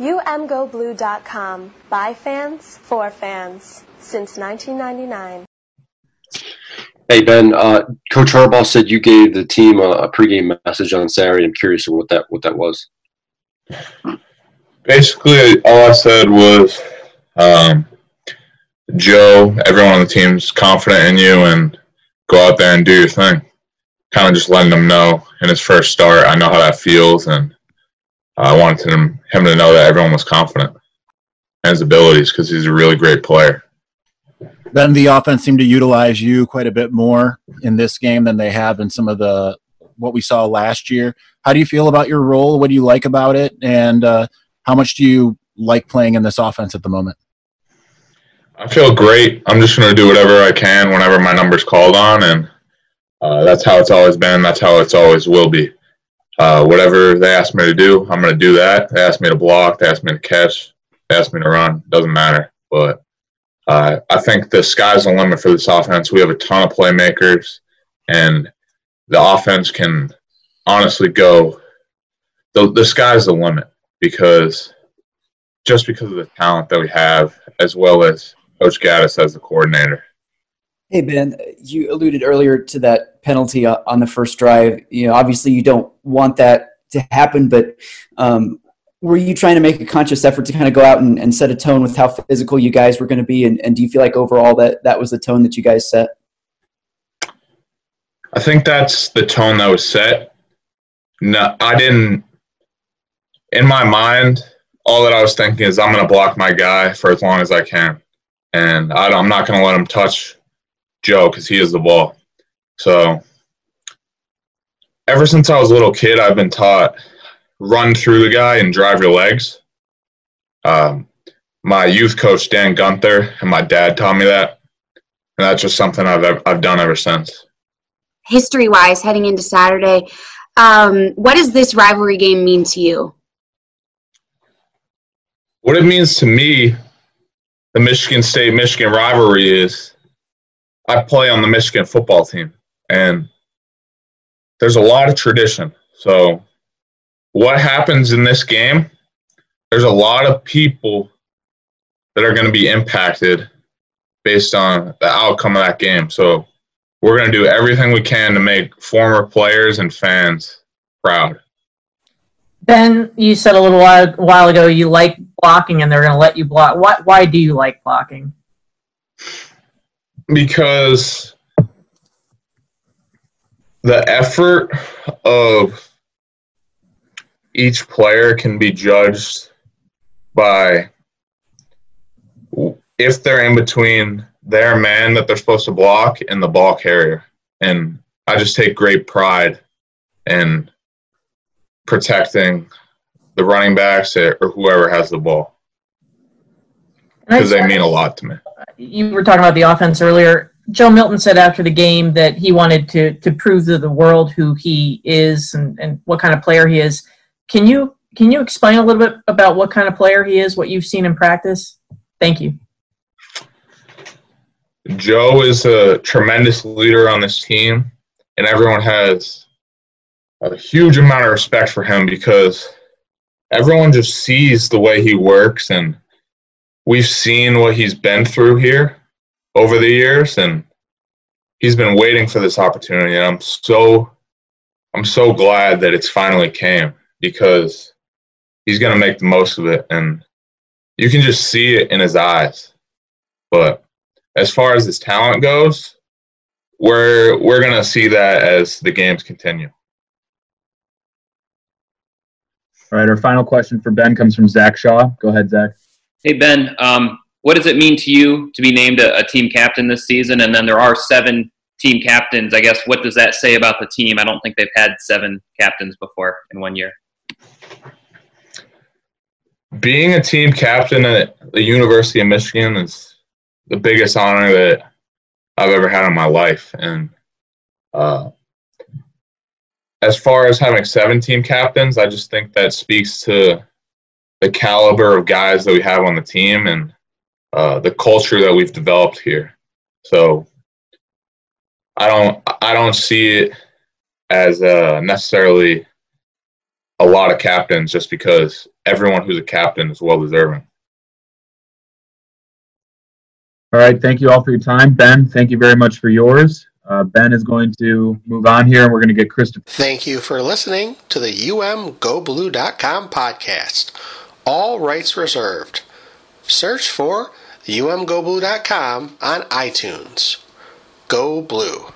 UMGoBlue.com. By fans, for fans. Since 1999. Hey, Ben. Uh, Coach Harbaugh said you gave the team a, a pregame message on Saturday. I'm curious what that what that was. Basically, all I said was, um, Joe, everyone on the team's confident in you, and go out there and do your thing. Kind of just letting them know in his first start, I know how that feels, and I wanted him him to know that everyone was confident in his abilities because he's a really great player. Then the offense seemed to utilize you quite a bit more in this game than they have in some of the what we saw last year. How do you feel about your role? What do you like about it? And uh, how much do you like playing in this offense at the moment? I feel great. I'm just going to do whatever I can whenever my number's called on, and uh, that's how it's always been. That's how it's always will be uh, whatever they ask me to do, I'm going to do that. They ask me to block, they ask me to catch, they ask me to run. Doesn't matter. But uh, I think the sky's the limit for this offense. We have a ton of playmakers, and the offense can honestly go. The, the sky's the limit because just because of the talent that we have, as well as Coach Gattis as the coordinator. Hey Ben, you alluded earlier to that penalty on the first drive. You know, obviously you don't want that to happen, but um, were you trying to make a conscious effort to kind of go out and, and set a tone with how physical you guys were going to be? And, and do you feel like overall that that was the tone that you guys set? I think that's the tone that was set. No, I didn't. In my mind, all that I was thinking is I'm going to block my guy for as long as I can, and I, I'm not going to let him touch Joe because he is the ball. So ever since I was a little kid, I've been taught run through the guy and drive your legs. Um, my youth coach Dan Gunther and my dad taught me that, and that's just something I've I've done ever since. History wise, heading into Saturday, um, what does this rivalry game mean to you? What it means to me, the Michigan State Michigan rivalry is I play on the Michigan football team, and there's a lot of tradition. So, what happens in this game? There's a lot of people that are going to be impacted based on the outcome of that game. So, we're going to do everything we can to make former players and fans proud. Ben, you said a little while, while ago you like blocking and they're going to let you block. Why, why do you like blocking? Because the effort of each player can be judged by if they're in between their man that they're supposed to block and the ball carrier. And I just take great pride in protecting the running backs or whoever has the ball because they mean a lot to me you were talking about the offense earlier. Joe Milton said after the game that he wanted to to prove to the world who he is and, and what kind of player he is. Can you can you explain a little bit about what kind of player he is, what you've seen in practice? Thank you. Joe is a tremendous leader on this team, and everyone has a huge amount of respect for him because everyone just sees the way he works and we've seen what he's been through here over the years and he's been waiting for this opportunity and I'm so I'm so glad that it's finally came because he's going to make the most of it and you can just see it in his eyes. But as far as his talent goes, we're we're going to see that as the games continue. All right, our final question for Ben comes from Zach Shaw. Go ahead, Zach. Hey, Ben, um, what does it mean to you to be named a, a, team captain this season? And then there are seven team captains. I guess what does that say about the team? I don't think they've had seven captains before in one year. Being a team captain at the University of Michigan is the biggest honor that I've ever had in my life. And uh, as far as having seven team captains, I just think that speaks to the caliber of guys that we have on the team and uh, the culture that we've developed here. So I don't I don't see it as uh, necessarily a lot of captains just because everyone who's a captain is well deserving. All right, thank you all for your time. Ben, thank you very much for yours. Uh, ben is going to move on here, and we're going to get Christopher. Thank you for listening to the umgoblue.com podcast. All rights reserved. Search for umgoblue.com on iTunes. Go Blue.